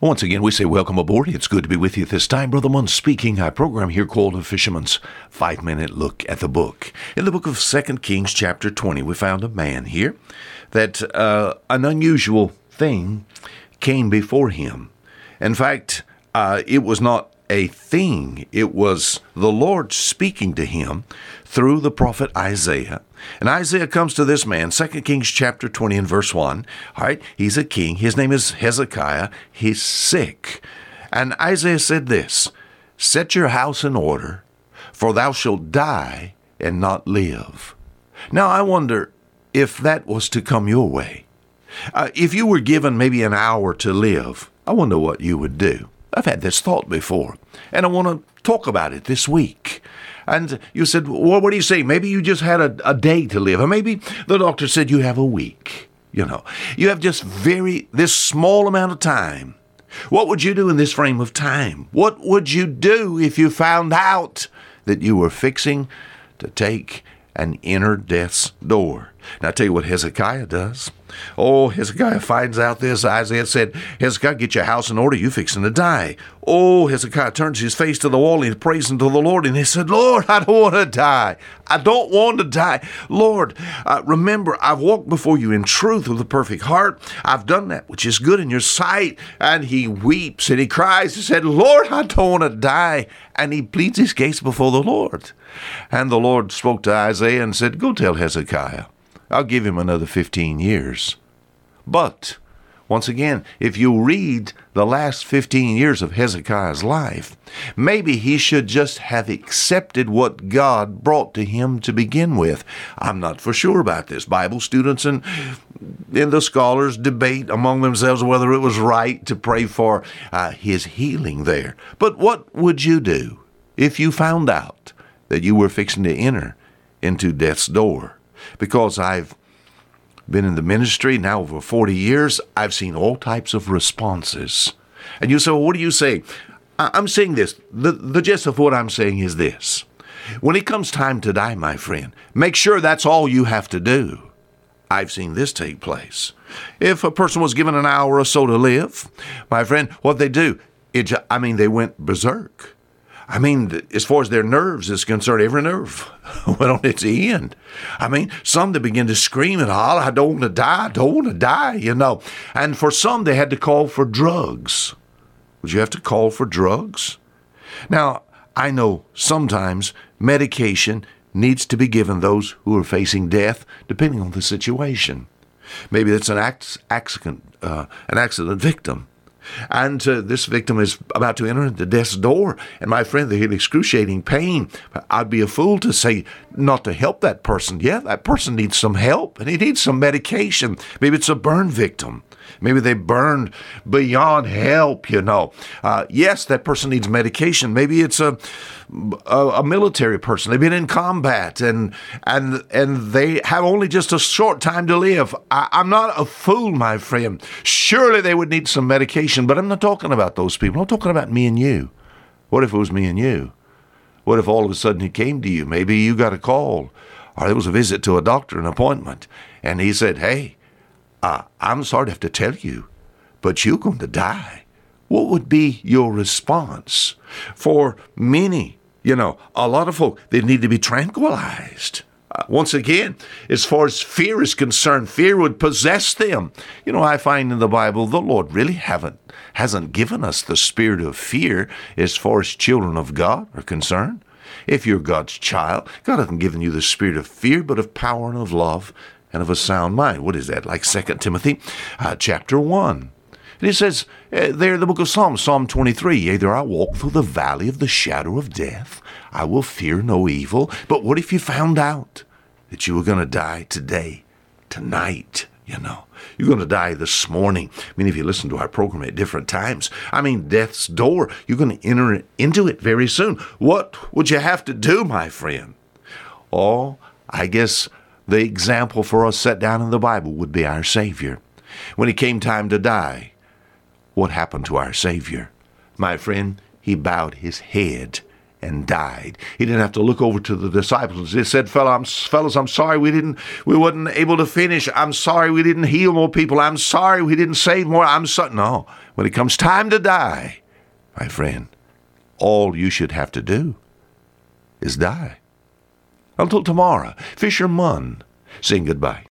Once again, we say welcome aboard. It's good to be with you this time. Brother Munn speaking. Our program here called A Fisherman's Five Minute Look at the Book. In the book of Second Kings, chapter 20, we found a man here that uh, an unusual thing came before him. In fact, uh, it was not a thing, it was the Lord speaking to him through the prophet Isaiah. And Isaiah comes to this man, 2 Kings chapter 20 and verse 1. All right, he's a king. His name is Hezekiah. He's sick. And Isaiah said this Set your house in order, for thou shalt die and not live. Now, I wonder if that was to come your way. Uh, if you were given maybe an hour to live, I wonder what you would do. I've had this thought before, and I want to talk about it this week. And you said, well, what do you say? Maybe you just had a, a day to live, or maybe the doctor said you have a week. You know, you have just very, this small amount of time. What would you do in this frame of time? What would you do if you found out that you were fixing to take an inner death's door? Now, I tell you what Hezekiah does. Oh, Hezekiah finds out this. Isaiah said, Hezekiah, get your house in order. You fixing to die. Oh, Hezekiah turns his face to the wall and he prays unto the Lord. And he said, Lord, I don't want to die. I don't want to die. Lord, uh, remember, I've walked before you in truth with a perfect heart. I've done that which is good in your sight. And he weeps and he cries. He said, Lord, I don't want to die. And he pleads his case before the Lord. And the Lord spoke to Isaiah and said, Go tell Hezekiah. I'll give him another 15 years. But, once again, if you read the last 15 years of Hezekiah's life, maybe he should just have accepted what God brought to him to begin with. I'm not for sure about this. Bible students and, and the scholars debate among themselves whether it was right to pray for uh, his healing there. But what would you do if you found out that you were fixing to enter into death's door? Because I've been in the ministry now over 40 years. I've seen all types of responses. And you say, well, what do you say? I'm saying this. The, the gist of what I'm saying is this. When it comes time to die, my friend, make sure that's all you have to do. I've seen this take place. If a person was given an hour or so to live, my friend, what they do, it, I mean, they went berserk. I mean, as far as their nerves is concerned, every nerve went on its end. I mean, some they begin to scream and holler, I don't want to die, I don't want to die, you know. And for some, they had to call for drugs. Would you have to call for drugs? Now, I know sometimes medication needs to be given those who are facing death, depending on the situation. Maybe it's an accident, uh, an accident victim. And uh, this victim is about to enter the death's door. And my friend, they're in excruciating pain. I'd be a fool to say not to help that person. Yeah, that person needs some help and he needs some medication. Maybe it's a burn victim. Maybe they burned beyond help, you know. Uh, yes, that person needs medication. Maybe it's a, a, a military person. They've been in combat and and and they have only just a short time to live. I, I'm not a fool, my friend. Surely they would need some medication, but I'm not talking about those people. I'm talking about me and you. What if it was me and you? What if all of a sudden he came to you? Maybe you got a call, or there was a visit to a doctor, an appointment, and he said, "Hey, uh, I'm sorry to have to tell you, but you're going to die. What would be your response? For many, you know, a lot of folk, they need to be tranquilized. Uh, once again, as far as fear is concerned, fear would possess them. You know, I find in the Bible the Lord really haven't hasn't given us the spirit of fear as far as children of God are concerned. If you're God's child, God hasn't given you the spirit of fear, but of power and of love and of a sound mind. What is that? Like 2 Timothy uh, chapter 1. And it says uh, there in the book of Psalms, Psalm 23, Yea, I walk through the valley of the shadow of death, I will fear no evil. But what if you found out that you were going to die today, tonight? You know, you're going to die this morning. I mean, if you listen to our program at different times, I mean, death's door, you're going to enter into it very soon. What would you have to do, my friend? Oh, I guess the example for us set down in the Bible would be our Savior. When it came time to die, what happened to our Savior? My friend, he bowed his head and died. He didn't have to look over to the disciples. He said, Fellow, I'm, fellows, I'm sorry we didn't, we wasn't able to finish. I'm sorry we didn't heal more people. I'm sorry we didn't save more. I'm sorry. No, when it comes time to die, my friend, all you should have to do is die. Until tomorrow, Fisher Munn saying goodbye.